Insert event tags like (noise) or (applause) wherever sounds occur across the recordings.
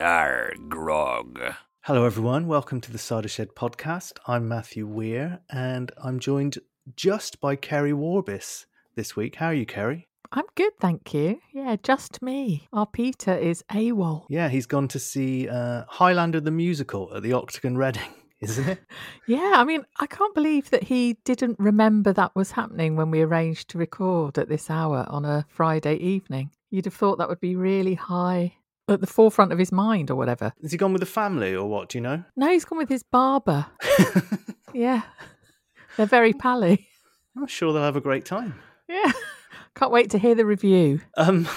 Arr, grog. Hello, everyone. Welcome to the Cider Shed podcast. I'm Matthew Weir, and I'm joined just by Keri Warbis this week. How are you, Keri? I'm good, thank you. Yeah, just me. Our Peter is AWOL. Yeah, he's gone to see uh, Highlander the musical at the Octagon Reading, (laughs) isn't it? (laughs) Yeah, I mean, I can't believe that he didn't remember that was happening when we arranged to record at this hour on a Friday evening. You'd have thought that would be really high at the forefront of his mind or whatever. Has he gone with the family or what? Do you know? No, he's gone with his barber. (laughs) yeah. They're very pally. I'm sure they'll have a great time. Yeah. Can't wait to hear the review. Um,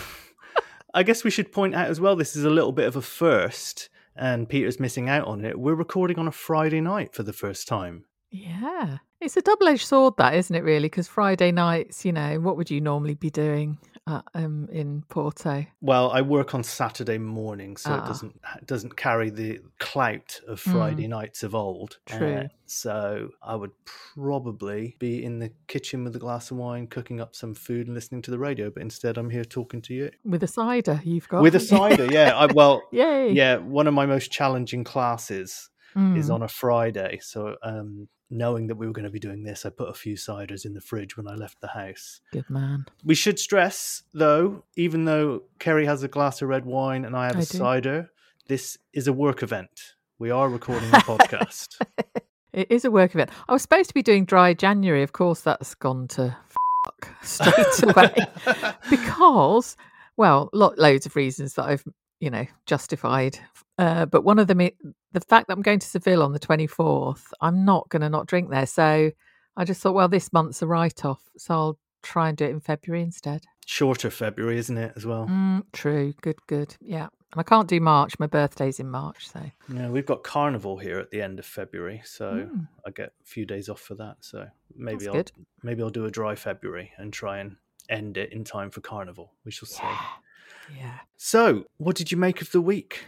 (laughs) I guess we should point out as well. This is a little bit of a first, and Peter's missing out on it. We're recording on a Friday night for the first time. Yeah. It's a double edged sword, that, isn't it, really? Because Friday nights, you know, what would you normally be doing uh, um, in Porto? Well, I work on Saturday morning, so it Ah. doesn't it doesn't carry the clout of Friday nights of old. Uh, True. so I would probably be in the kitchen with a glass of wine, cooking up some food and listening to the radio. But instead, I'm here talking to you With a cider you've got. with a cider. yeah, I, (laughs) well, Yay. yeah. One of my most challenging classes is Mm. on a Friday. So, um, knowing that we were going to be doing this, I put a few ciders in the fridge when I left the house. Good man. We should stress, though, even though Keri has a glass of red wine and I have a I do. cider, this is a work event. We are recording a podcast. (laughs) It is a work event. I was supposed to be doing dry January. Of course, that's gone to fuck (laughs) straight away (laughs) because, well, lo- loads of reasons that I've, you know, justified. Uh, but one of them, the fact that I'm going to Seville on the 24th, I'm not going to not drink there. So I just thought, well, this month's a write off. So I'll try and do it in February instead. Shorter February, isn't it, as well? Mm, true. Good, good. Yeah. And I can't do March. My birthday's in March. So Yeah, we've got Carnival here at the end of February, so Mm. I get a few days off for that. So maybe That's I'll good. maybe I'll do a dry February and try and end it in time for Carnival. We shall see. yeah. Yeah. So, what did you make of the week?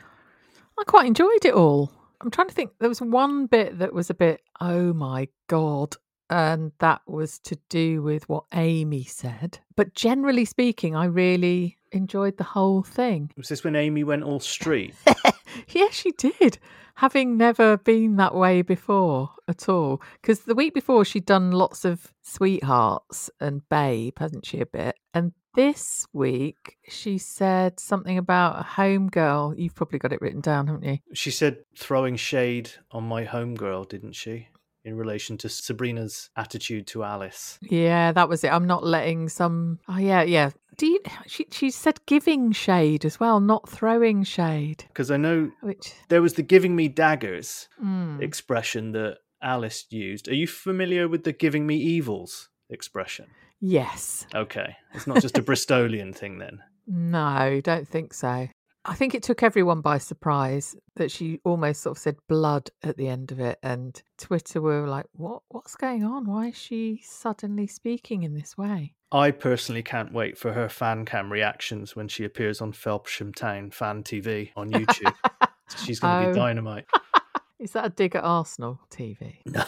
I quite enjoyed it all. I'm trying to think. There was one bit that was a bit, oh my God. And that was to do with what Amy said. But generally speaking, I really enjoyed the whole thing. Was this when Amy went all street? (laughs) Yeah, she did. Having never been that way before at all. Because the week before, she'd done lots of sweethearts and babe, hasn't she, a bit? And this week, she said something about a home girl. You've probably got it written down, haven't you? She said throwing shade on my homegirl, didn't she? In relation to Sabrina's attitude to Alice. Yeah, that was it. I'm not letting some. Oh yeah, yeah. Do you? She she said giving shade as well, not throwing shade. Because I know Which there was the giving me daggers mm, expression that Alice used. Are you familiar with the giving me evils expression? Yes, Okay. It's not just a Bristolian thing then. (laughs) no, don't think so. I think it took everyone by surprise that she almost sort of said blood at the end of it, and Twitter were like, "What? What's going on? Why is she suddenly speaking in this way?" I personally can't wait for her fan cam reactions when she appears on Felpersham Town Fan TV on YouTube. (laughs) She's going to Oh. be dynamite. (laughs) Is that a dig at Arsenal TV? No.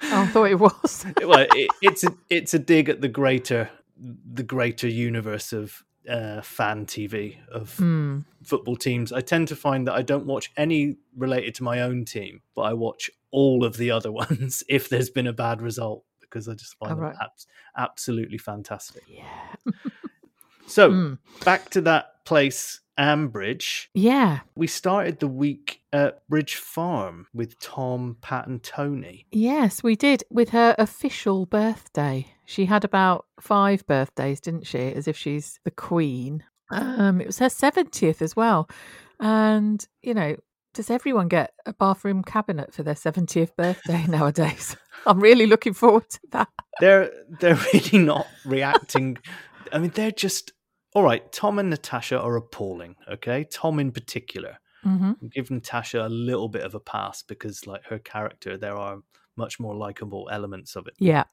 I thought it was. (laughs) well, it, it's a it's a dig at the greater the greater universe of uh, fan TV of Mm. football teams. I tend to find that I don't watch any related to my own team, but I watch all of the other (laughs) ones if there's been a bad result because I just find them right. abs- absolutely fantastic. Yeah. So (laughs) Mm. back to that place, Ambridge. Yeah. We started the week at Bridge Farm with Tom, Pat, and Tony. Yes, we did with her official birthday. She had about five birthdays, didn't she? As if she's the queen. Um, it was her 70th as well. And, you know, does everyone get a bathroom cabinet for their 70th birthday (laughs) nowadays? (laughs) I'm really looking forward to that. They're they're (laughs) really not reacting. I mean, they're just all right. Tom and Natasha are appalling. Okay, Tom in particular. hmm Give Natasha a little bit of a pass because, like her character, there are much more likable elements of it. Yeah.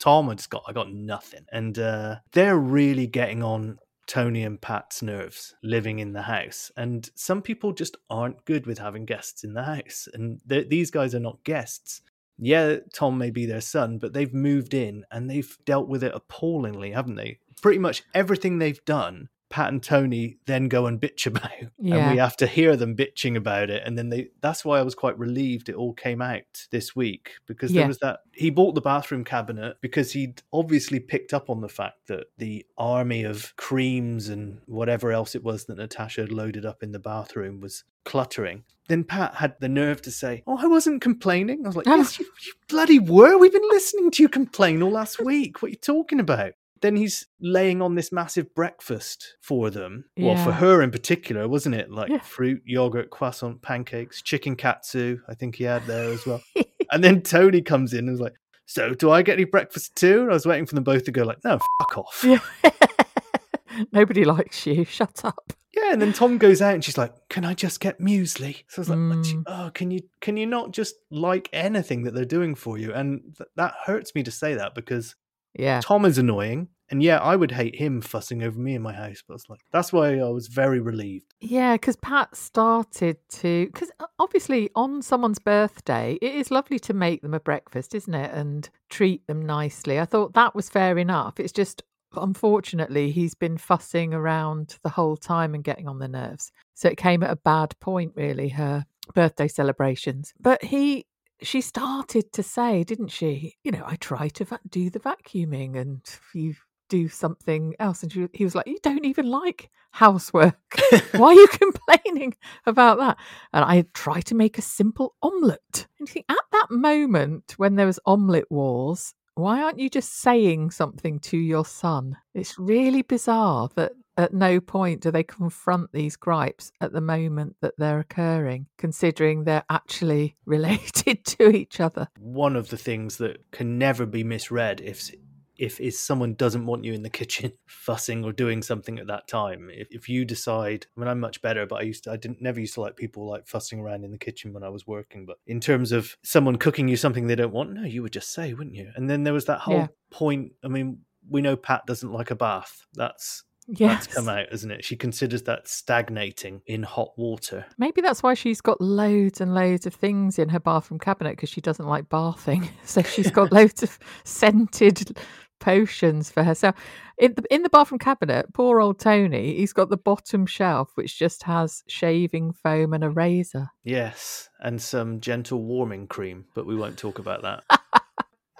Tom, I just got I got nothing, and uh, they're really getting on Tony and Pat's nerves living in the house. And some people just aren't good with having guests in the house, and th- these guys are not guests. Yeah, Tom may be their son, but they've moved in and they've dealt with it appallingly, haven't they? Pretty much everything they've done, Pat and Tony then go and bitch about, (laughs) and we have to hear them bitching about it. And then they that's why I was quite relieved it all came out this week because Yeah. there was that he bought the bathroom cabinet because he'd obviously picked up on the fact that the army of creams and whatever else it was that Natasha had loaded up in the bathroom was cluttering. Then Pat had the nerve to say, Oh, I wasn't complaining. I was like. (laughs) Yes, you, you bloody were. We've been listening to you complain all last week. What are you talking about? Then he's laying on this massive breakfast for them. Well, for her in particular, wasn't it? Like Yeah. fruit, yogurt, croissant, pancakes, chicken katsu. I think he had there as well. (laughs) and then Tony comes in and was like, So do I get any breakfast too? And I was waiting for them both to go like, No, fuck off. Yeah. (laughs) Nobody likes you. Shut up. Yeah, and then Tom goes out and she's like, "Can I just get muesli?" So I was like, Mm. "Oh, can you can you not just like anything that they're doing for you?" And th- that hurts me to say that because Yeah. Tom is annoying, and yeah, I would hate him fussing over me in my house. But I was like, that's why I was very relieved. Yeah, because Pat started to. Because uh, obviously, on someone's birthday, it is lovely to make them a breakfast, isn't it? And treat them nicely. I thought that was fair enough. It's just, unfortunately, he's been fussing around the whole time and getting on the nerves. So it came at a bad point, really, her birthday celebrations. But he. She started to say, didn't she? You know, I try to va- do the vacuuming and you do something else. And she, he was like, You don't even like housework. (laughs) Why are you complaining about that? And I try to make a simple omelette. And you at that moment when there was omelette wars, why aren't you just saying something to your son? It's really bizarre that at no point do they confront these gripes at the moment that they're occurring, considering they're actually (laughs) related to each other. One of the things that can never be misread if if is someone doesn't want you in the kitchen (laughs) fussing or doing something at that time if, if you decide i mean i'm much better but i used to i didn't never used to like people like fussing around in the kitchen when i was working but in terms of someone cooking you something they don't want no you would just say wouldn't you and then there was that whole Yeah. point i mean we know pat doesn't like a bath that's Yes. that's come out isn't it she considers that stagnating in hot water Maybe that's why she's got loads and loads of things in her bathroom cabinet because she doesn't like bathing. (laughs) So she's (laughs) got loads of scented potions for herself. In the in the bathroom cabinet, poor old Tony, he's got the bottom shelf which just has shaving foam and a razor. yes and some gentle warming cream but we won't talk about that (laughs)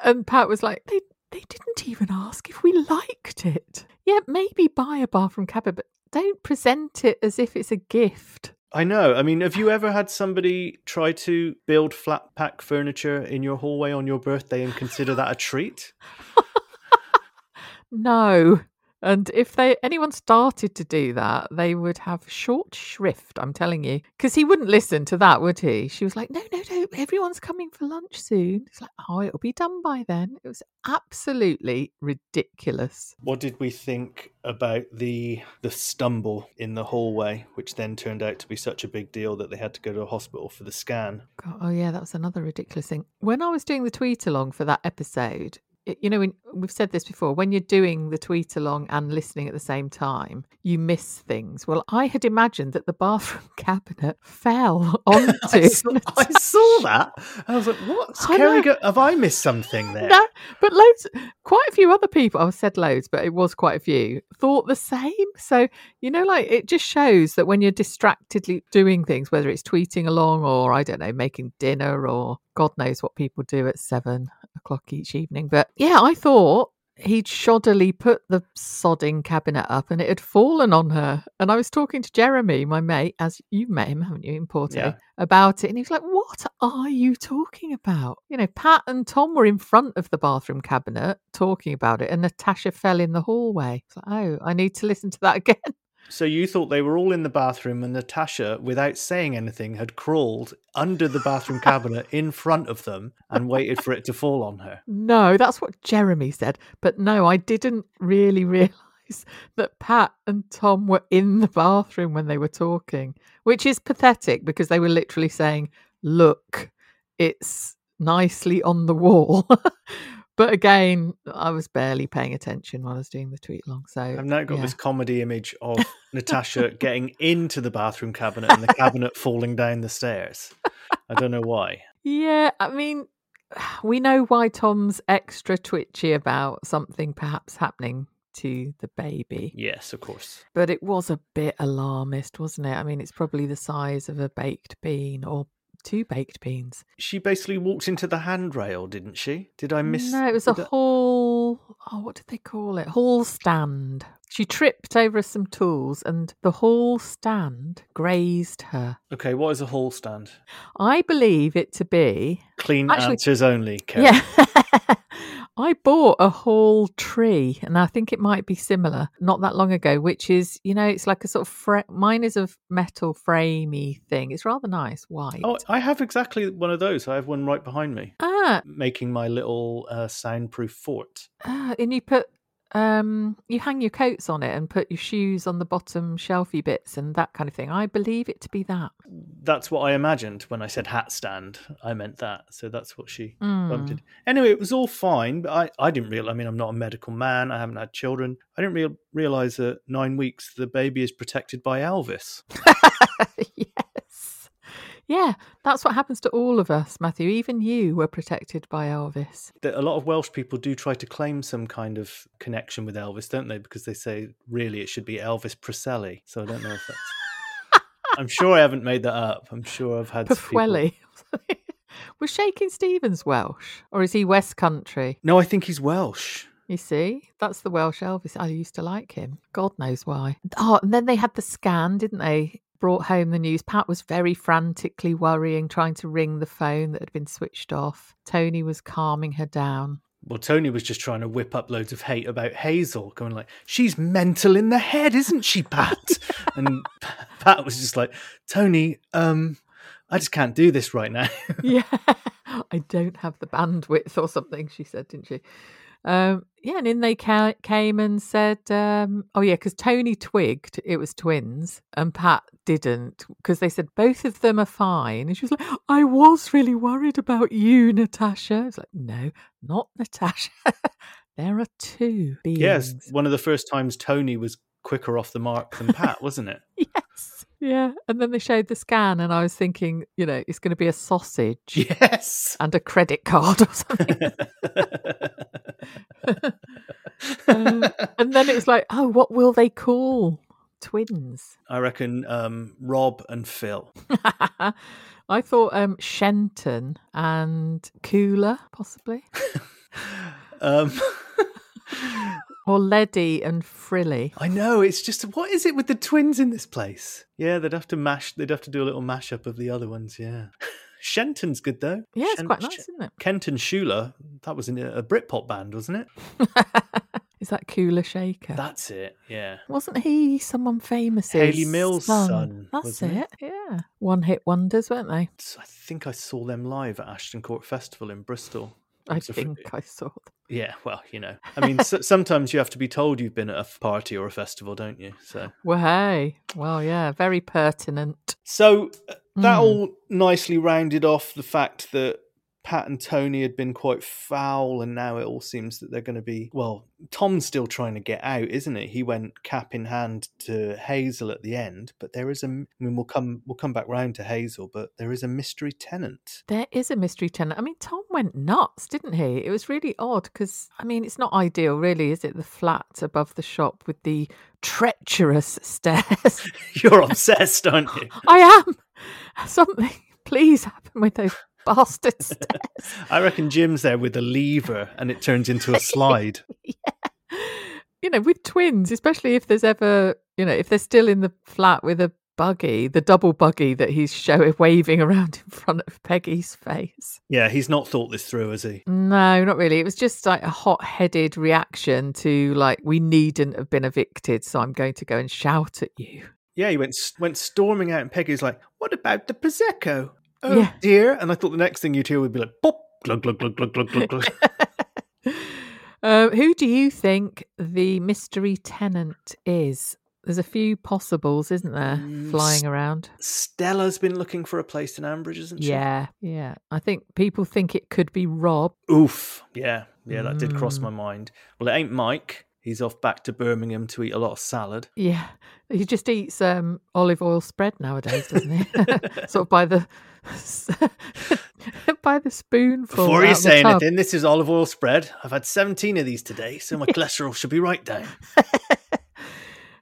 And Pat was like, they they didn't even ask if we liked it. Yeah, maybe buy a bathroom cabinet, but don't present it as if it's a gift. I know. I mean, have you ever had somebody try to build flat pack furniture in your hallway on your birthday and consider that a treat? (laughs) No. And if they anyone started to do that, they would have short shrift, I'm telling you. Because he wouldn't listen to that, would he? She was like, No, no, no, everyone's coming for lunch soon. It's like, oh, it'll be done by then. It was absolutely ridiculous. What did we think about the the stumble in the hallway, which then turned out to be such a big deal that they had to go to a hospital for the scan? God, oh yeah, that was another ridiculous thing. When I was doing the tweet along for that episode, you know, when, we've said this before. When you're doing the tweet along and listening at the same time, you miss things. Well, I had imagined that the bathroom (laughs) cabinet fell (laughs) onto. I, saw, I (laughs) saw that. I was like, "What's I Keri? Go- have I missed something there?" No, but loads, quite a few other people. I've said loads, but it was quite a few. Thought the same. So you know, like it just shows that when you're distractedly doing things, whether it's tweeting along or I don't know, making dinner or God knows what people do at seven o'clock each evening. But yeah, I thought he'd shoddily put the sodding cabinet up and it had fallen on her. And I was talking to Jeremy, my mate, as you've met him, haven't you, in Porto, Yeah. about it. And he was like, What are you talking about? You know, Pat and Tom were in front of the bathroom cabinet talking about it, and Natasha fell in the hallway. Like, oh, I need to listen to that (laughs) again. So you thought they were all in the bathroom, and Natasha, without saying anything, had crawled under the bathroom (laughs) cabinet in front of them and waited for it to fall on her. No, that's what Jeremy said. But no, I didn't really realise that Pat and Tom were in the bathroom when they were talking, which is pathetic because they were literally saying, Look, it's nicely on the wall. (laughs) but again, I was barely paying attention while I was doing the tweet long. So I've now got yeah. this comedy image of (laughs) Natasha getting into the bathroom cabinet and the cabinet (laughs) falling down the stairs. I don't know why. Yeah, I mean, (sighs) we know why Tom's extra twitchy about something perhaps happening to the baby. Yes, of course. But it was a bit alarmist, wasn't it? I mean, it's probably the size of a baked bean or two baked beans. She basically walked into the handrail, didn't she? Did I miss? No, it was a hall. Oh, what did they call it? Hall stand. She tripped over some tools, and the hall stand grazed her. Okay, what is a hall stand? I believe it to be. Clean Actually- answers only. Yeah. (laughs) I bought a hall tree, and I think it might be similar not that long ago, which is, you know, it's like a sort of, fra- mine is a metal framey thing. It's rather nice, white. Oh, I have exactly one of those. I have one right behind me, ah, making my little uh, soundproof fort. ah, and you put, um, you hang your coats on it and put your shoes on the bottom shelfy bits and that kind of thing. I believe it to be that. That's what I imagined when I said hat stand. I meant that. So that's what she Mm. wanted. Anyway, it was all fine, but I, I didn't realize. I mean, I'm not a medical man. I haven't had children. I didn't real realize that nine weeks the baby is protected by Elvis. (laughs) yes. Yeah, that's what happens to all of us, Matthew. Even you were protected by Elvis. A lot of Welsh people do try to claim some kind of connection with Elvis, don't they? Because they say really it should be Elvis Presley. So I don't know if that's. (laughs) I'm sure I haven't made that up. I'm sure I've had people- (laughs) was Shakin' Stevens Welsh? Or is he West Country? No, I think he's Welsh. You see, that's the Welsh Elvis. I used to like him. God knows why. Oh, and then they had the scan, didn't they? Brought home the news. Pat was very frantically worrying, trying to ring the phone that had been switched off. Tony was calming her down. Well, Tony was just trying to whip up loads of hate about Hazel, going like, "She's mental in the head, isn't she, Pat?" (laughs) and (laughs) Pat was just like, "Tony, um, I just can't do this right now." yeah, (laughs) I don't have the bandwidth or something, she said, didn't she? Um, yeah, and in they ca- came and said, um, oh, yeah, because Tony twigged it was twins and Pat didn't because they said both of them are fine. And she was like, I was really worried about you, Natasha. I was like, no, not Natasha. (laughs) there are two beings. yes, one of the first times Tony was quicker off the mark than Pat, wasn't it? (laughs) Yes. Yeah. And then they showed the scan, and I was thinking, you know, it's going to be a sausage Yes. and a credit card or something. Uh, (laughs) and then it was like, oh, what will they call twins? I reckon um, Rob and Phil. (laughs) I thought um, Shenton and Cooler, possibly, (laughs) Um, or Leddy and Frilly. I know it's just what is it with the twins in this place? Yeah, they'd have to mash. They'd have to do a little mashup of the other ones. Yeah, (laughs) Shenton's good though. Yeah, it's quite nice, isn't it? Kenton Shula. That was in a, a Britpop band, wasn't it? (laughs) Is that Kula Shaker? That's it. Yeah. Wasn't he someone famous? Hayley Mills' son, That's wasn't it. Yeah. One hit wonders, weren't they? I think I saw them live at Ashton Court Festival in Bristol. I fr- think I saw them. Yeah, well, you know, I mean, s- sometimes you have to be told you've been at a party or a festival, don't you? So, Well, hey. Well, yeah, very pertinent. so uh, that Mm. all nicely rounded off the fact that Pat and Tony had been quite foul, and now it all seems that they're going to be. Well, Tom's still trying to get out, isn't he? He went cap in hand to Hazel at the end, but there is a. I mean, we'll come we'll come back round to Hazel, but there is a mystery tenant. There is a mystery tenant. I mean, Tom went nuts, didn't he? It was really odd because, I mean, it's not ideal, really, is it? The flat above the shop with the treacherous (laughs) stairs. You're obsessed, aren't you? (laughs) I am. (laughs) Something, please happen with those (laughs) bastard stairs. I reckon Jim's there with a lever, and it turns into a (laughs) slide. you know, with twins, especially if there's ever, you know, if they're still in the flat with a buggy, the double buggy that he's showing waving around (laughs) in front of Peggy's face. Yeah, he's not thought this through, has he? No, not really. It was just like a hot-headed reaction to like we needn't have been evicted, so I'm going to go and shout at you. Yeah, he went went storming out, and Peggy's like, "What about the prosecco?" Oh Yeah. dear! And I thought the next thing you'd hear would be like, "Pop, glug glug glug glug glug glug." glug. um, (laughs) who do you think the mystery tenant is? There's a few possibles, isn't there, Mm, flying around? Stella's been looking for a place in Ambridge, isn't she? Yeah, yeah. I think people think it could be Rob. Oof. Yeah, yeah, that did cross Mm. my mind. Well, it ain't Mike. He's off back to Birmingham to eat a lot of salad. Yeah, he just eats um, olive oil spread nowadays, doesn't he? (laughs) sort of by the (laughs) by the spoonful. Before you say anything, this is olive oil spread. I've had 17 of these today, so my (laughs) cholesterol should be right down.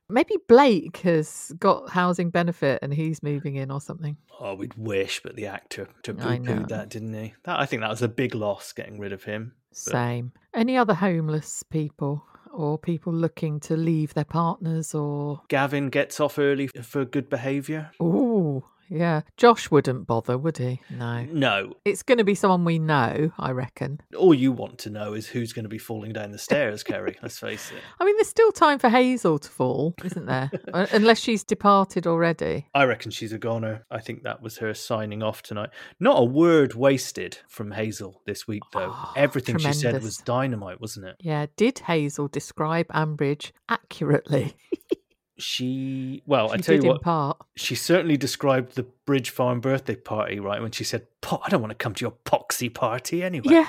Maybe Blake has got housing benefit and he's moving in or something. Oh, we'd wish, but the actor to poo that, didn't he? That I think that was a big loss getting rid of him. Same. Any other homeless people or people looking to leave their partners or Gavin gets off early for good behaviour. Ooh, yeah. Josh wouldn't bother, would he? No. No, It's going to be someone we know, I reckon. all you want to know is who's going to be falling down the stairs, Keri. Let's face it. (laughs) I mean, there's still time for Hazel to fall, isn't there? (laughs) Unless she's departed already. I reckon she's a goner. I think that was her signing off tonight. Not a word wasted from Hazel this week, though. Oh, Everything she said was dynamite, wasn't it? Yeah. Did Hazel describe Ambridge accurately? (laughs) She, well, I she tell did you what, part. she certainly described the Bridge Farm birthday party, right? When she said, "Po- I don't want to come to your poxy party anyway. Yeah.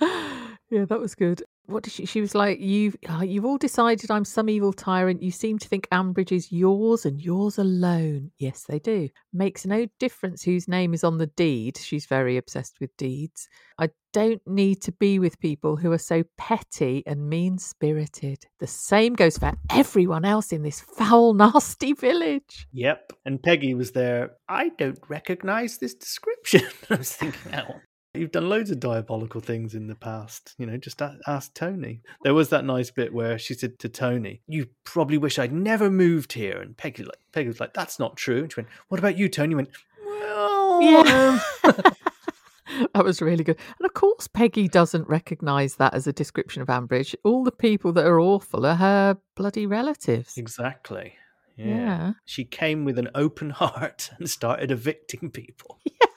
(laughs) yeah, that was good. What did she? She was like, "You've uh, you've all decided I'm some evil tyrant. You seem to think Ambridge is yours and yours alone. Yes, they do. Makes no difference whose name is on the deed. She's very obsessed with deeds. I don't need to be with people who are so petty and mean spirited. The same goes for everyone else in this foul, (laughs) nasty village. Yep. And Peggy was there. I don't recognize this description. (laughs) I was thinking, oh, you've done loads of diabolical things in the past. You know, just ask Tony. There was that nice bit where she said to Tony, "You probably wish I'd never moved here." And Peggy, like, Peggy was like, "That's not true." And she went, "What about you, Tony?" He went, "Well, Yeah. um, (laughs) that was really good. And of course, Peggy doesn't recognise that as a description of Ambridge. All the people that are awful are her bloody relatives. exactly." Yeah. Yeah. She came with an open (laughs) heart and started evicting people. (laughs) Yeah,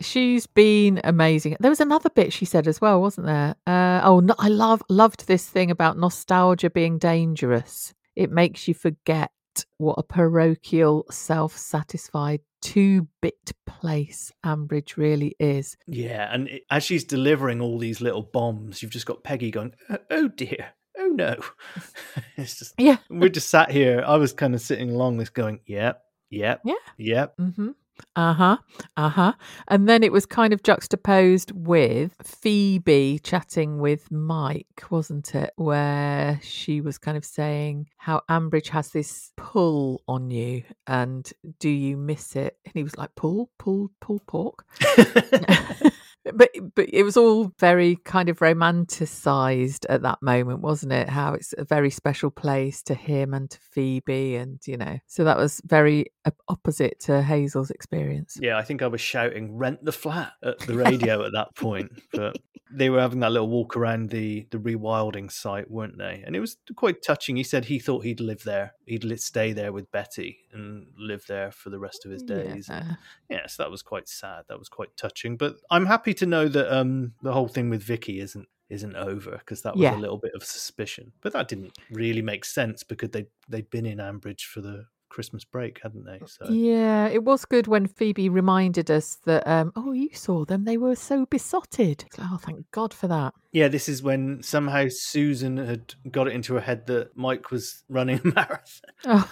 she's been amazing. There was another bit she said as well, wasn't there? Uh, oh, no, I love loved this thing about nostalgia being dangerous. It makes you forget what a parochial, self-satisfied, two-bit place Ambridge really is. Yeah, and it, as she's delivering all these little bombs, you've just got Peggy going, "Oh, "Oh dear, oh no." (laughs) it's just Yeah. we're just sat here. I was kind of sitting along this, going, "Yep, yep, Yeah. yep." Mm-hmm. Uh huh. Uh huh. And then it was kind of juxtaposed with Phoebe chatting with Mike, wasn't it? Where she was kind of saying how Ambridge has this pull on you and do you miss it? And he was like, pull, pull, pull pork. (laughs) but but it was all very kind of romanticized at that moment wasn't it how it's a very special place to him and to phoebe and you know so that was very opposite to hazel's experience yeah, I think I was shouting "Rent the flat" at the (laughs) radio at that point, but they were having that little walk around the the rewilding site, weren't they? And it was quite touching. He said he thought he'd live there, he'd stay there with Betty and live there for the rest of his days. Yeah. yes, that was quite sad. That was quite touching. But I'm happy to know that um, the whole thing with Vicky isn't isn't over because that was Yeah. a little bit of suspicion. But that didn't really make sense because they they'd been in Ambridge for the Christmas break, hadn't they? So yeah it was good when phoebe reminded us that um oh you saw them they were so besotted oh thank god for that yeah, this is when somehow Susan had got it into her head that Mike was running a (laughs) marathon. oh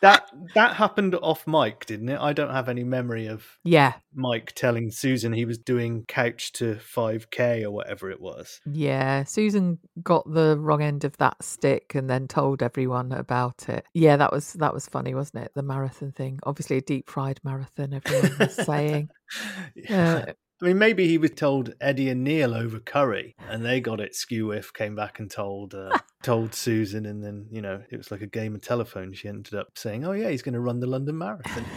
That that happened off mic, didn't it? I don't have any memory of yeah Mike telling Susan he was doing couch to 5k or whatever it was. Yeah, Susan got the wrong end of that stick and then told everyone about it. Yeah, that was that was funny, wasn't it? The marathon thing. Obviously a deep fried marathon, everyone was saying. (laughs) Yeah. Uh, I mean, maybe he was told Eddie and Neil over Curry, and they got it skew if came back and told uh, (laughs) told Susan, and then you know it was like a game of telephone. She ended up saying, "Oh yeah, he's going to run the London Marathon." (laughs)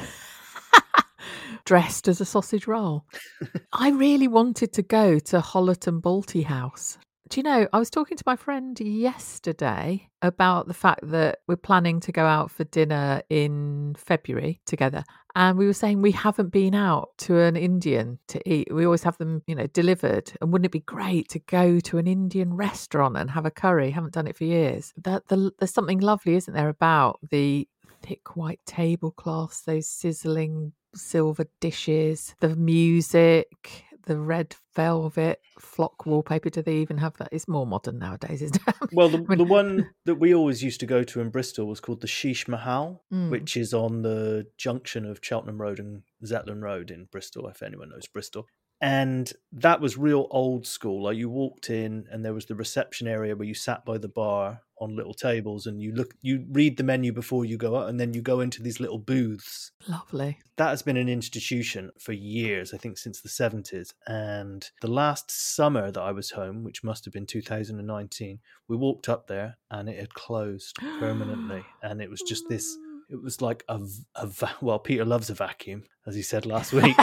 dressed as a sausage roll. (laughs) I really wanted to go to Hollerton Balti House. Do you know, I was talking to my friend yesterday about the fact that we're planning to go out for dinner in February together. And we were saying we haven't been out to an Indian to eat. We always have them, you know, delivered. And wouldn't it be great to go to an Indian restaurant and have a curry? Haven't done it for years. That the, there's something lovely, isn't there, about the thick white tablecloths, those sizzling silver dishes, the music, the red velvet flock wallpaper. Do they even have that? It's more modern nowadays, isn't it? (laughs) Well, the, mean- the one that we always used to go to in Bristol was called the Sheesh Mahal, Mm. which is on the junction of Cheltenham Road and Zetland Road in Bristol, if anyone knows Bristol. And that was real old school. Like you walked in, and there was the reception area where you sat by the bar on little tables, and you look, you read the menu before you go out, and then you go into these little booths Lovely. that has been an institution for years, I think since the 70s. And the last summer that I was home, which must have been 2019, we walked up there and it had closed permanently. (gasps) And it was just this, mm. it was like a, va- well, Peter loves a vacuum, as he said last (laughs) week.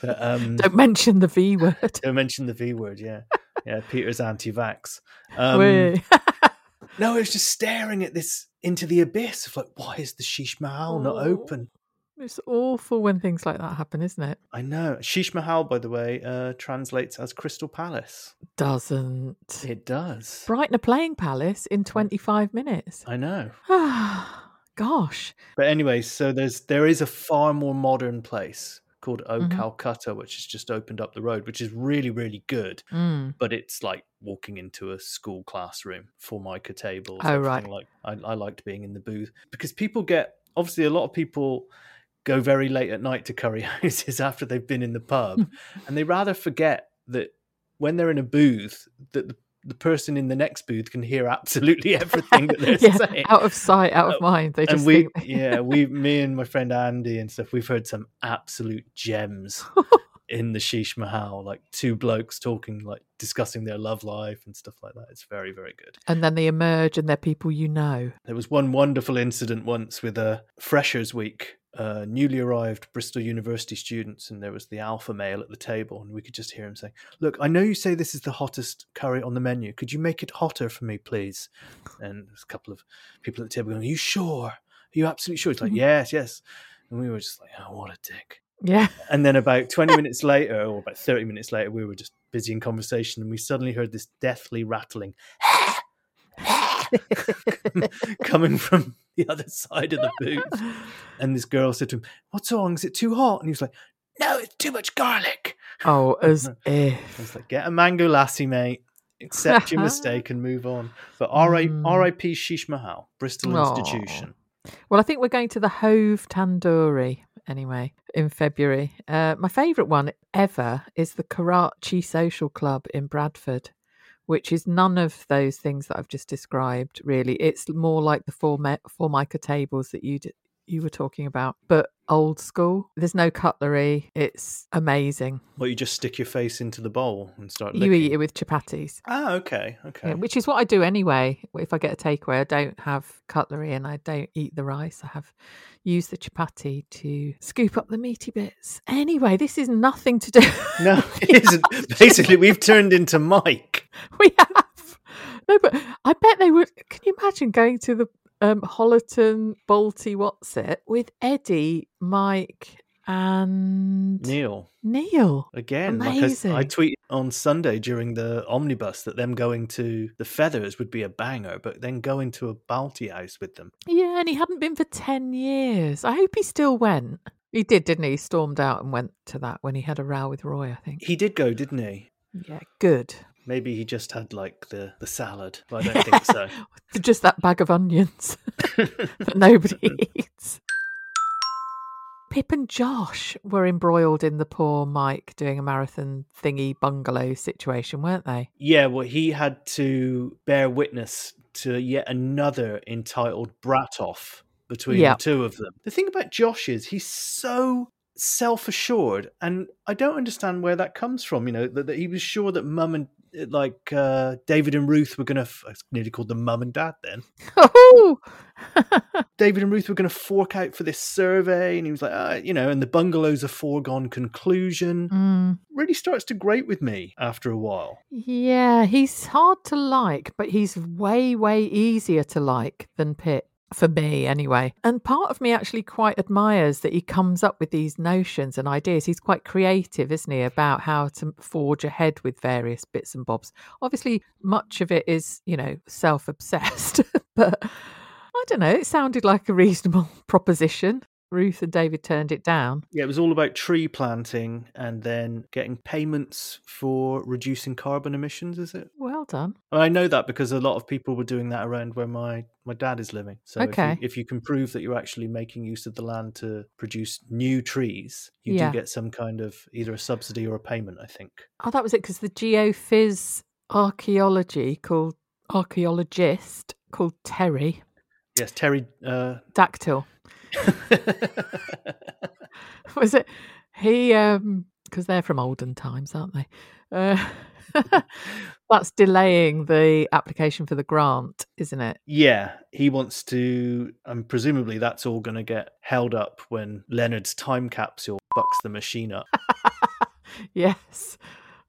But, um, (laughs) Don't mention the V word. don't mention the V word, yeah. Yeah, Peter's anti vax. Um, no, it was just staring at this into the abyss of like, why is the Sheesh Mahal not Oh. open? it's awful when things like that happen, isn't it? I know. Sheesh Mahal, by the way, uh, translates as Crystal Palace. Doesn't. It does. Brighton are playing Palace in 25 minutes. I know. (sighs) Gosh. But anyway, so there's there is a far more modern place called O Mhm. Calcutta, which has just opened up the road, which is really really good. Mm. But it's like walking into a school classroom, formica tables. Oh, right. Like I, I liked being in the booth because people get obviously a lot of people go very late at night to curry (laughs) houses after they've been in the pub, (laughs) and they rather forget that when they're in a booth that the, the person in the next booth can hear absolutely (laughs) everything that they're (laughs) yeah, saying. out of sight, out of oh, mind. They just and we, yeah, (laughs) we, me and my friend Andy and stuff, we've heard some absolute gems in the Sheesh Mahal, like two blokes talking, like discussing their love life and stuff like that. It's very, very good. and then they emerge and they're people you know. There was one wonderful incident once with a Freshers Week, uh, newly arrived Bristol University students, and there was the alpha male at the table, and we could just hear him saying, "Look, I know you say this is the hottest curry on the menu. Could you make it hotter for me, please?" And there's a couple of people at the table going, "Are you sure? Are you absolutely sure?" It's like. (laughs) "Yes, yes." And we were just like, "Oh, what a dick." Yeah. And then about (laughs) 20 minutes later, or about 30 minutes later, we were just busy in conversation and we suddenly heard this deathly rattling (laughs) coming from the other side of the booth. (laughs) And this girl said to him, What's wrong? Is it too hot? And he was like, No, it's too much garlic. Oh, (laughs) as I if. was like, Get a mango lassie, mate. Accept your mistake and move on. But R.I- Mm. R.I.P. Sheesh Mahal, Bristol Aw. institution. Well, I think we're going to the Hove Tandoori anyway in February. Uh, my favourite one ever is the Karachi Social Club in Bradford, which is none of those things that I've just described. Really, it's more like the formica tables that you you were talking about, but old school. There's no cutlery. It's amazing. Well, you just stick your face into the bowl and start You eat it with chapatis. Ah, okay, okay. Yeah, which is what I do anyway. If I get a takeaway, I don't have cutlery and I don't eat the rice. I have used the chapati to scoop up the meaty bits. Anyway, this is nothing to do. (laughs) (laughs) No, it isn't. (laughs) Basically, we've turned into Mike. we have no, but I bet they would. Can you imagine going to the um, Hollerton Balti What's it with Eddie, Mike, and Neil. Neil? Again, like I, I Amazing. tweeted on Sunday during the omnibus that them going to the Feathers would be a banger, but then going to a Balti house with them. Yeah, and he hadn't been for 10 years. I hope he still went. He did, didn't he? He stormed out and went to that when he had a row with Roy, I think. He did go, didn't he? Yeah, good. Maybe he just had like the, the salad, but I don't think so. (laughs) Just that bag of onions (laughs) that nobody (laughs) eats. Pip and Josh were embroiled in the poor Mike doing a marathon thingy bungalow situation, weren't they? yeah, well, he had to bear witness to yet another entitled brat off between Yeah. the two of them. The thing about Josh is he's so self assured, and I don't understand where that comes from. You know, that, that he was sure that mum and like uh, David and Ruth were going to, f- I nearly called them mum and dad then. Oh, (laughs) David and Ruth were going to fork out for this survey, and he was like, uh, you know, and the bungalow's a foregone conclusion. Mm, Really starts to grate with me after a while. yeah, he's hard to like, but he's way, way easier to like than Pip. For me, anyway. And part of me actually quite admires that he comes up with these notions and ideas. He's quite creative, isn't he, about how to forge ahead with various bits and bobs. Obviously, much of it is, you know, self obsessed, (laughs) but I don't know, it sounded like a reasonable (laughs) proposition. Ruth and David turned it down. Yeah, it was all about tree planting and then getting payments for reducing carbon emissions, is it? Well done. And I know that because a lot of people were doing that around where my, my dad is living. So if, Okay. you, if you can prove that you're actually making use of the land to produce new trees, you Yeah. do get some kind of either a subsidy or a payment, I think. Oh, that was it because the geophys archaeology called archaeologist called Terry Yes, Terry. Uh... Dactyl (laughs) was it? He um because they're from olden times, aren't they? Uh, (laughs) that's delaying the application for the grant, isn't it? yeah, he wants to, and presumably that's all going to get held up when Leonard's time capsule fucks the machine up. (laughs) Yes.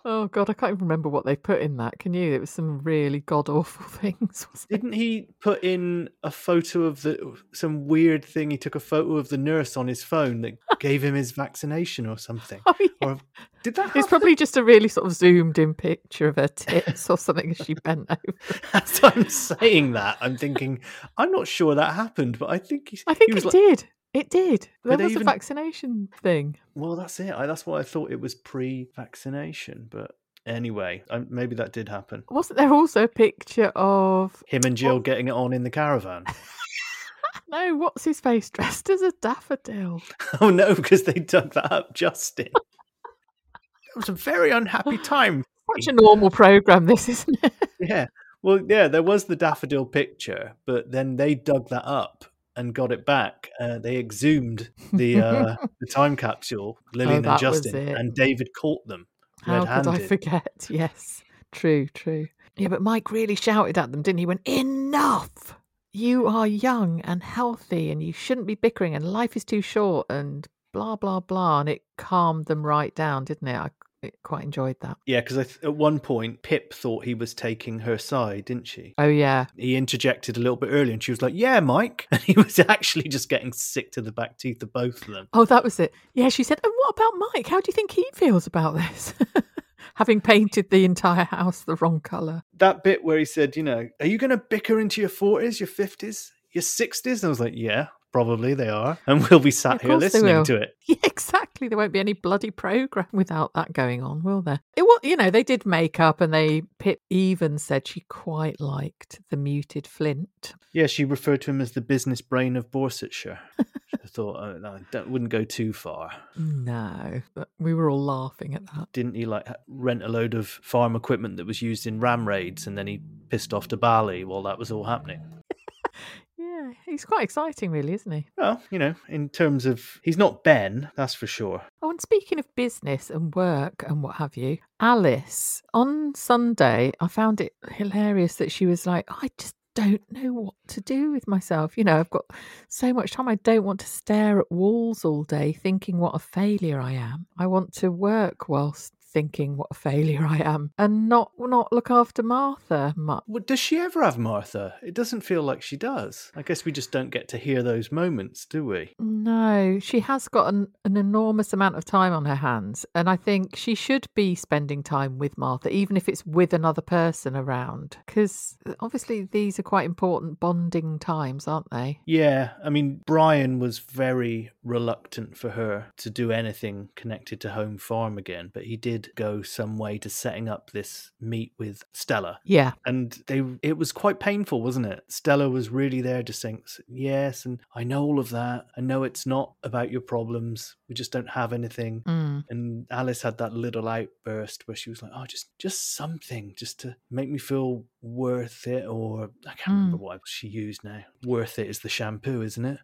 Oh god, I can't even remember what they put in that. Can you? It was some really god awful (laughs) things. Didn't he put in a photo of the some weird thing? He took a photo of the nurse on his phone that (laughs) gave him his vaccination or something. Oh, yeah. Or did that? It's probably just a really sort of zoomed in picture of her tits or something as she (laughs) bent over. As I'm saying that, I'm thinking I'm not sure that happened, but I think he, I think he it like, did. It did. There was even- a vaccination thing. Well, that's it. I, that's why I thought it was pre-vaccination, but anyway, I, maybe that did happen. Wasn't there also a picture of Him and Jill getting it on in the caravan. (laughs) no, what's his face dressed as a daffodil? (laughs) oh no, because they dug that up, Justin. It was a very unhappy (laughs) time. Such a normal program, this isn't it? Yeah. Well, yeah, there was the daffodil picture, but then they dug that up and got it back. Uh, they exhumed the uh, (laughs) the time capsule, Lilian and Oh, was Justin, and David caught them. How could I forget? (laughs) Yes, true, true. Yeah, but Mike really shouted at them, didn't he? Went enough. You are young and healthy, and you shouldn't be bickering. And life is too short, and blah blah blah. And it calmed them right down, didn't it? I quite enjoyed that. Yeah, because th- at one point Pip thought he was taking her side, didn't she? Oh yeah, He interjected a little bit earlier, and she was like, "Yeah, Mike," (laughs) and he was actually just getting sick to the back teeth of both of them. Oh, that was it. Yeah, she said, And what about Mike? How do you think he feels about this? (laughs) Having painted the entire house the wrong colour. That bit where he said, "You know, are you going to bicker into your forties, your fifties, your sixties?" And I was like, "Yeah, probably they are," and we'll be sat Of here listening to it. (laughs) Yeah, exactly. There won't be any bloody program without that going on, will there? It was, you know, they did make up, and they Pip even said she quite liked the muted Flint. Yeah, she referred to him as the business brain of Borsetshire. (laughs) I thought, oh, no, that wouldn't go too far. No, but we were all laughing at that. Didn't he like rent a load of farm equipment that was used in ram raids, and then he pissed off to Bali while that was all happening? (laughs) Yeah, he's quite exciting, really, isn't he? Well, you know, in terms of he's not Ben, that's for sure. Oh, and speaking of business and work and what have you, Alice on Sunday, I found it hilarious that she was like, I just don't know what to do with myself. You know, I've got so much time. I don't want to stare at walls all day thinking what a failure I am. I want to work whilst thinking what a failure I am and not not look after Martha much. Well, does she ever have Martha? It doesn't feel like she does. I guess we just don't get to hear those moments, do we? No, she has got an, an enormous amount of time on her hands. And I think she should be spending time with Martha, even if it's with another person around. Because obviously, these are quite important bonding times, aren't they? Yeah, I mean, Brian was very reluctant for her to do anything connected to home farm again, but he did go some way to setting up this meet with Stella. Yeah. And they it was quite painful, wasn't it? Stella was really there just saying, Yes, and I know all of that. I know it's not about your problems. We just don't have anything. Mm. And Alice had that little outburst where she was like, "Oh, just just something, just to make me feel worth it." Or I can't remember Mm. what she used now. Worth it is the shampoo, isn't it?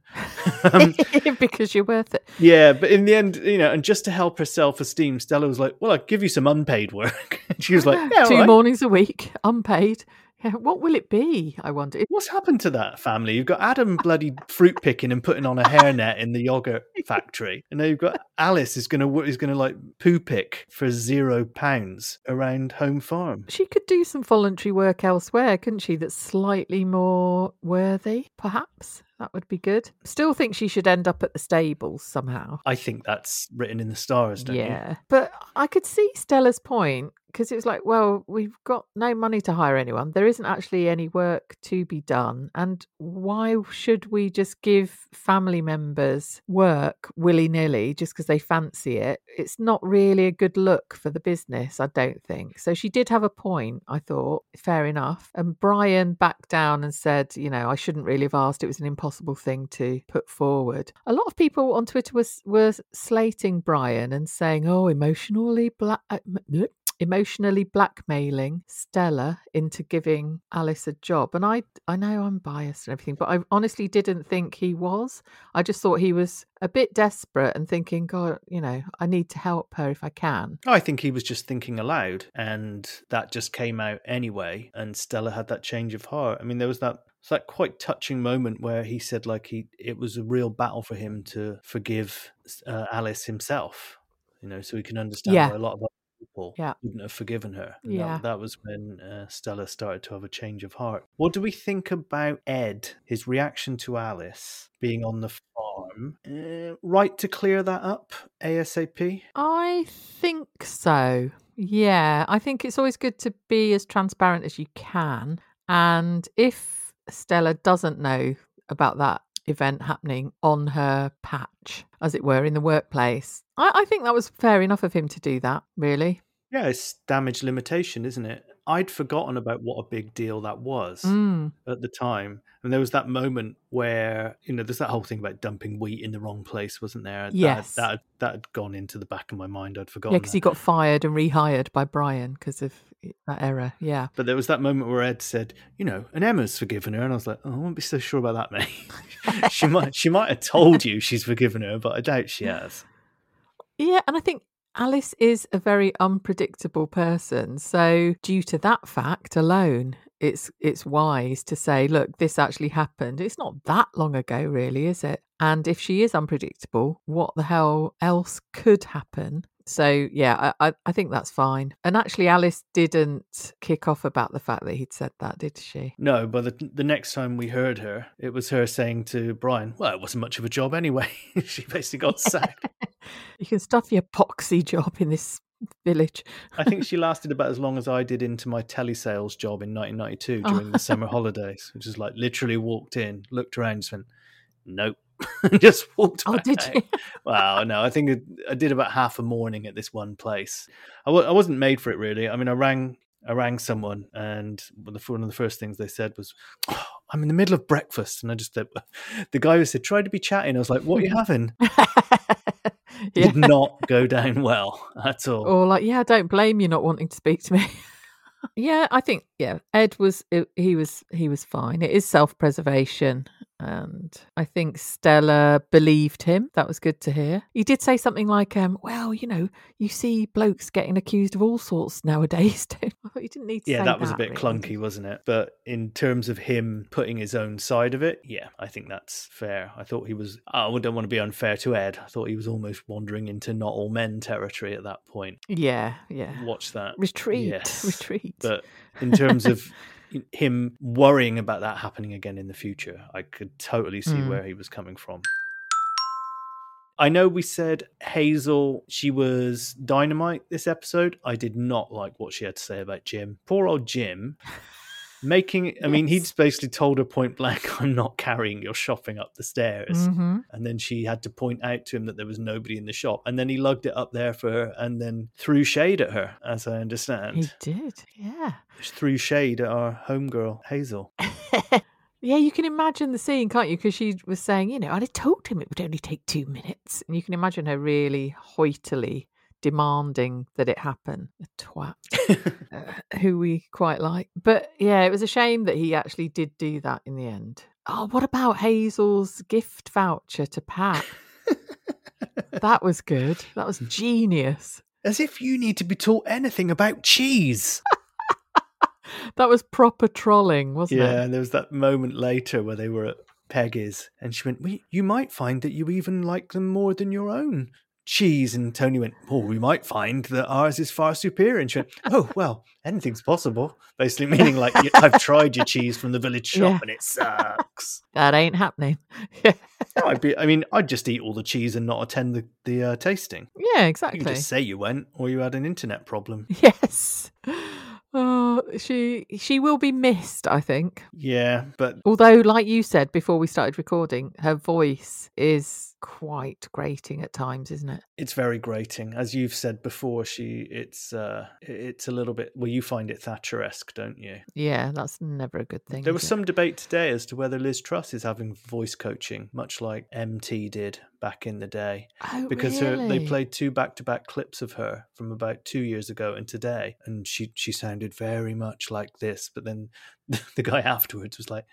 (laughs) um, (laughs) because you're worth it. yeah, but in the end, you know, and just to help her self esteem, Stella was like, "Well, I'll give you some unpaid work." (laughs) And she was like, "Yeah, Two right." mornings a week, unpaid. Yeah, (laughs) what will it be? I wonder. What's happened to that family? You've got Adam (laughs) bloody fruit picking and putting on a hairnet in the yogurt factory, and now you've got Alice is gonna is gonna like poo pick for zero pounds around home farm. She could do some voluntary work elsewhere, couldn't she? That's slightly more worthy, perhaps. That would be good. Still think she should end up at the stables somehow. I think that's written in the stars, don't you? Yeah. But I could see Stella's point because it was like, well, we've got no money to hire anyone. There isn't actually any work to be done. And why should we just give family members work willy nilly just because they fancy it? It's not really a good look for the business, I don't think. So she did have a point, I thought. Fair enough. And Brian backed down and said, you know, I shouldn't really have asked. It was an impossible thing to put forward. A lot of people on Twitter was were slating Brian and saying, oh, emotionally black. Uh, Emotionally blackmailing Stella into giving Alice a job. And I I know I'm biased and everything, but I honestly didn't think he was. I just thought he was a bit desperate and thinking, God, you know, I need to help her if I can. I think he was just thinking aloud and that just came out anyway and Stella had that change of heart. I mean there was that it's that quite touching moment where he said like he it was a real battle for him to forgive uh, Alice himself you know so he can understand Yeah. why a lot of people Yeah. wouldn't have forgiven her And Yeah. that, that was when uh, Stella started to have a change of heart what do we think about Ed his reaction to Alice being on the farm uh, right to clear that up ASAP I think so. Yeah, I think it's always good to be as transparent as you can. And if Stella doesn't know about that event happening on her patch, as it were, in the workplace, I, I think that was fair enough of him to do that, really. yeah it's damage limitation isn't it I'd forgotten about what a big deal that was Mm, at the time. And there was that moment where, you know, there's that whole thing about dumping wheat in the wrong place, wasn't there? That- Yes. That, that, had gone into the back of my mind. I'd forgotten. yeah, because he got fired and rehired by Brian because of that error. Yeah. But there was that moment where Ed said, you know, and Emma's forgiven her. And I was like, oh, I won't be so sure about that, mate. (laughs) she might she might have told you she's forgiven her, but I doubt she has. Yeah, and I think Alice is a very unpredictable person. So due to that fact alone, it's it's wise to say, look, this actually happened. It's not that long ago, really, is it? And if she is unpredictable, what the hell else could happen? So yeah, I, I, I think that's fine. And actually, Alice didn't kick off about the fact that he'd said that, did she? No, but the, the next time we heard her, it was her saying to Brian, well, it wasn't much of a job anyway. (laughs) she basically got (laughs) sacked. You can stuff your poxy job in this village. I think (laughs) she lasted about as long as I did into my telesales job in 1992 during the summer holidays, which is like literally walked in, looked around, just went, nope, and (laughs) just walked Oh, did you? (laughs) Wow, no, I think it, I did about half a morning at this one place. I w- I wasn't made for it really. I mean, I rang. I rang someone, and one of the- the first things they said was, oh, "I'm in the middle of breakfast," and I just said, (laughs) the guy who said, "Try to be chatting." I was like, "What are you having?" yeah. Did not go down well at all. or like yeah i don't blame you not wanting to speak to me yeah i think yeah ed was he was he was fine. It is self-preservation and i think stella believed him. That was good to hear. He did say something like um well you know you see blokes getting accused of all sorts nowadays (laughs) don't thought you didn't need to yeah, that was a bit really. clunky, wasn't it? But in terms of him putting his own side of it, yeah, I think that's fair. I thought he was. I don't want to be unfair to Ed. I thought he was almost wandering into not all men territory at that point. yeah yeah Watch that. retreat Yes. retreat But in terms of (laughs) him worrying about that happening again in the future, I could totally see Mm. where he was coming from. I know we said Hazel, she was dynamite this episode. I did not like what she had to say about Jim. Poor old Jim. (laughs) Making, I mean, he'd basically told her point blank, (laughs) I'm not carrying your shopping up the stairs. Mhm. And then she had to point out to him that there was nobody in the shop. And then he lugged it up there for her and then threw shade at her, as I understand. he did yeah threw shade at our homegirl, Hazel. (laughs) Yeah, you can imagine the scene, can't you? Because she was saying, you know, have told him it would only take two minutes. And you can imagine her really hoitily demanding that it happen. A twat, (laughs) uh, who we quite like. But yeah, it was a shame that he actually did do that in the end. Oh, what about Hazel's gift voucher to Pat? that was good. That was genius. As if you need to be taught anything about cheese. That was proper trolling, wasn't yeah, it? Yeah, and there was that moment later where they were at Peggy's and she went, well, You might find that you even like them more than your own cheese. And Tony went, Oh, we might find that ours is far superior. And she went, Oh, well, anything's possible. Basically, meaning like, I've tried your cheese from the village (laughs) shop Yeah. and it sucks. That ain't happening. (laughs) Yeah. No, I'd be. I mean, I'd just eat all the cheese and not attend the the uh, tasting. Yeah, You exactly. could just say you went, or you had an internet problem. (laughs) Yes. Oh, she she will be missed, I think. Yeah, but Although, like you said before we started recording, her voice is quite grating at times, isn't it? it's very grating, as you've said before. She, it's uh, it's a little bit. Well, you find it Thatcher-esque, don't you? Yeah, that's never a good thing. There was it? some debate today as to whether Liz Truss is having voice coaching, much like MT did back in the day. oh, because her, they played two back-to-back clips of her from about two years ago and today, and she she sounded very much like this. But then (laughs) the guy afterwards was like,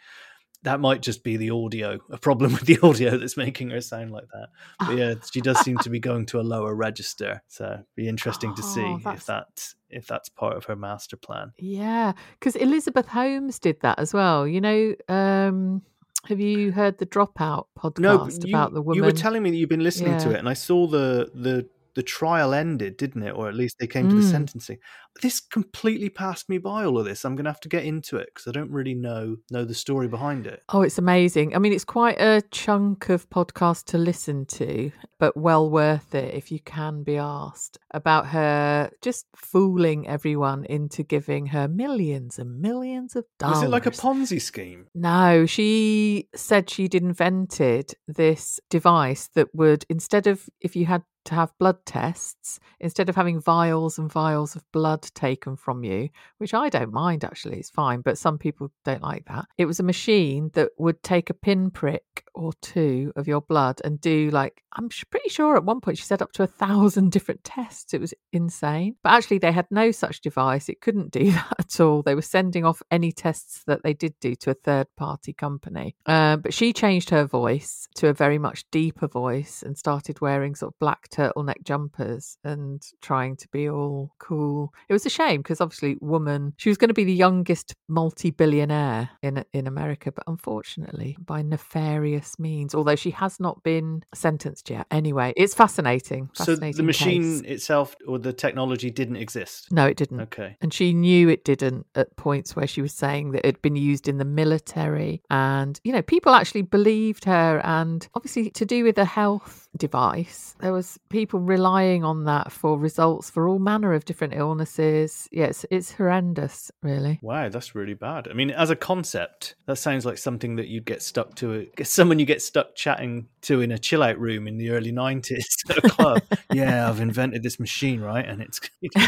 "That might just be the audio, a problem with the audio that's making her sound like that." But yeah, (sighs) she does seem to be going to a lower register, so be interesting to see Oh, if that if that's part of her master plan. Yeah, because Elizabeth Holmes did that as well. You know, um, have you heard the Dropout podcast No, you, about the woman? you were telling me that you've been listening to it, and I saw the the the trial ended, didn't it? Or at least they came to the Mm. sentencing. This completely passed me by. All of this, I'm going to have to get into it because I don't really know know the story behind it. Oh, it's amazing. I mean, it's quite a chunk of podcast to listen to, but well worth it if you can be asked about her just fooling everyone into giving her millions and millions of dollars. Was it like a Ponzi scheme? No, she said she'd invented this device that would, instead of if you had to have blood tests, instead of having vials and vials of blood taken from you, which I don't mind actually, it's fine, but some people don't like that. It was a machine that would take a pinprick or two of your blood and do like, I'm pretty sure at one point she said up to a thousand different tests. It was insane. But actually, they had no such device. It couldn't do (laughs) that at all. They were sending off any tests that they did do to a third party company. Um, but she changed her voice to a very much deeper voice and started wearing sort of black turtleneck jumpers and trying to be all cool. It was a shame because obviously, woman, she was going to be the youngest multi billionaire in in America, but unfortunately, by nefarious means. Although she has not been sentenced yet. Anyway, it's fascinating. So fascinating the machine case. itself or the technology didn't exist. No, it didn't. Okay. And she knew it didn't at points where she was saying that it had been used in the military. And, you know, people actually believed her. And obviously, to do with a health device, there was people relying on that for results for all manner of different illnesses. Yes, it's horrendous, really. Wow, that's really bad. I mean, as a concept, that sounds like something that you'd get stuck to. Someone you get stuck chatting to in a chill out room in the early 90s (laughs) at a club. yeah, I've invented this machine, right? And it's. (laughs)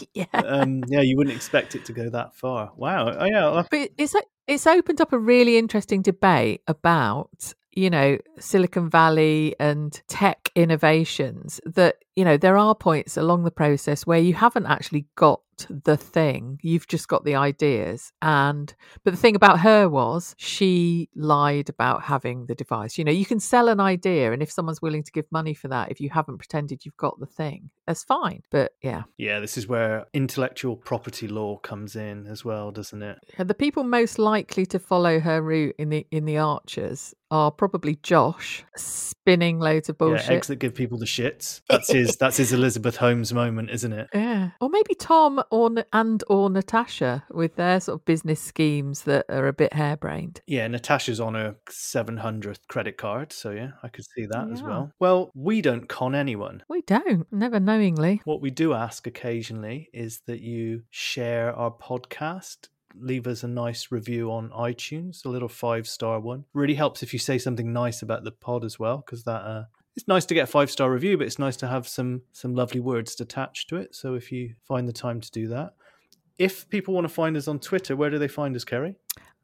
(laughs) yeah. um, yeah, you wouldn't expect it to go that far. Wow. Oh, yeah. But it's it's opened up a really interesting debate about you know Silicon Valley and tech innovations that you know there are points along the process where you haven't actually got the thing you've just got the ideas and but the thing about her was she lied about having the device you know you can sell an idea and if someone's willing to give money for that if you haven't pretended you've got the thing that's fine but yeah Yeah, this is where intellectual property law comes in as well, doesn't it? And the people most likely to follow her route in the in the Archers are probably Josh spinning loads of Yeah, bullshit. eggs that give people the shits. (laughs) That's his. That's his Elizabeth Holmes moment, isn't it? Yeah. or maybe Tom or and or Natasha with their sort of business schemes that are a bit harebrained. Yeah, Natasha's on her 700th credit card, so yeah, I could see that as well. Well, we don't con anyone. We don't, never knowingly. What we do ask occasionally is that you share our podcast. Leave us a nice review on iTunes, a little five star one. Really helps if you say something nice about the pod as well, because that uh, it's nice to get a five star review, but it's nice to have some some lovely words attached to it. So if you find the time to do that, if people want to find us on Twitter, where do they find us, Keri?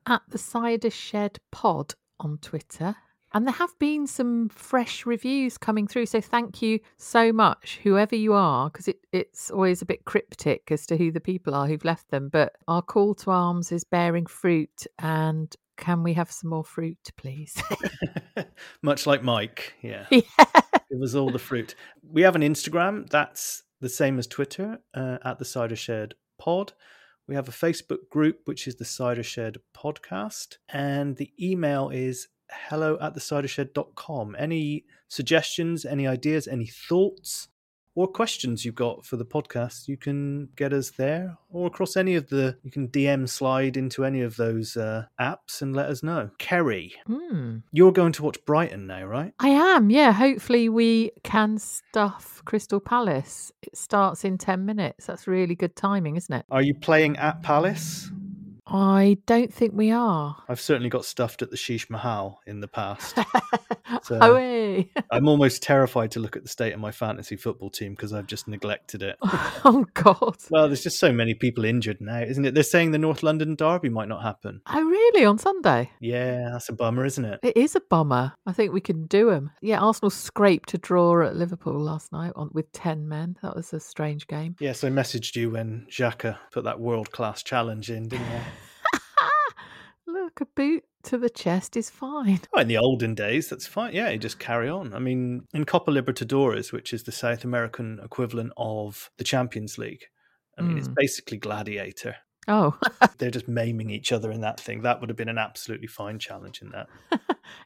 At the Cider Shed Pod on Twitter. And there have been some fresh reviews coming through. So thank you so much, whoever you are, because it, it's always a bit cryptic as to who the people are who've left them. But our call to arms is bearing fruit. And can we have some more fruit, please? (laughs) (laughs) Much like Mike, yeah. yeah. Give us all the fruit. We have an Instagram that's the same as Twitter uh, at the Cider Shed Pod. We have a Facebook group which is the Cider Shed Podcast, and the email is hello at the cidershed.com. Any suggestions, any ideas, any thoughts, or questions you've got for the podcast, you can get us there or across any of the. You can DM slide into any of those uh, apps and let us know. Keri, Hmm. you're going to watch Brighton now, right? I am, yeah. Hopefully, we can stuff Crystal Palace. It starts in 10 minutes. That's really good timing, isn't it? Are you playing at Palace? I don't think we are. I've certainly got stuffed at the Sheesh Mahal in the past. (laughs) So- oh, hey. (laughs) I'm almost terrified to look at the state of my fantasy football team because I've just neglected it. (laughs) oh, God. Well, there's just so many people injured now, isn't it? They're saying the North London derby might not happen. Oh, really? On Sunday? Yeah, that's a bummer, isn't it? It is a bummer. I think we can do them. Yeah, Arsenal scraped a draw at Liverpool last night on, with 10 men. That was a strange game. Yes, I messaged you when Xhaka put that world class challenge in, didn't I? Look, a boot to the chest is fine. Oh, in the olden days, that's fine. Yeah, you just carry on. I mean, in Copa Libertadores, which is the South American equivalent of the Champions League, I mean, it's Mm. basically gladiator. Oh, (laughs) They're just maiming each other in that thing. That would have been an absolutely fine challenge in that. (laughs)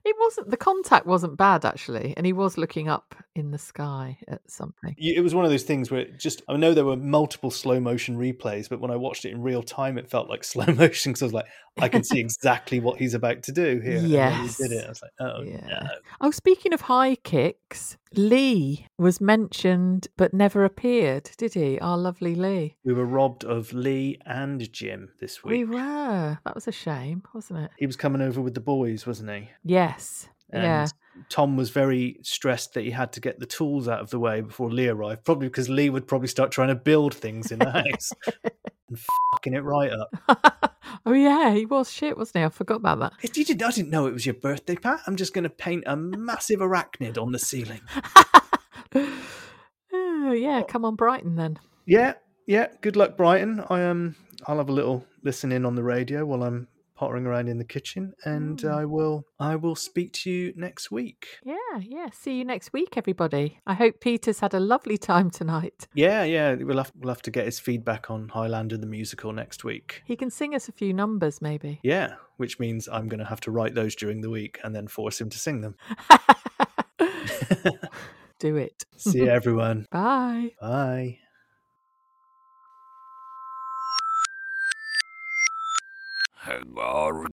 it wasn't, the contact wasn't bad actually. And he was looking up in the sky at something. It was one of those things where it just, I know there were multiple slow motion replays, but when I watched it in real time, it felt like (laughs) slow motion because I was like, I can see exactly what he's about to do here. And he did Yes. it. I was like, oh, Yeah. no. Oh, speaking of high kicks, Lee was mentioned but never appeared, did he? Our lovely Lee. We were robbed of Lee and Jim this week. We were. That was a shame, wasn't it? He was coming over with the boys, wasn't he? Yes. And yeah. Tom was very stressed that he had to get the tools out of the way before Lee arrived, probably because Lee would probably start trying to build things in the (laughs) house and fucking it right up. (laughs) oh yeah, he was shit, wasn't he? I forgot about that. Did you, I didn't know it was your birthday, Pat. I'm just going to paint a massive arachnid on the ceiling. (laughs) oh yeah, come on, Brighton then. Yeah, yeah. Good luck, Brighton. I um, I'll have a little listen in on the radio while I'm pottering around in the kitchen, and Mm. I will, I will speak to you next week. Yeah, yeah. See you next week, everybody. I hope Peter's had a lovely time tonight. Yeah, yeah. We'll have, we'll have to get his feedback on Highlander the musical next week. He can sing us a few numbers, maybe. Yeah, which means I'm going to have to write those during the week and then force him to sing them. (laughs) (laughs) Do it. See you, (laughs) everyone. Bye. Bye. Hagar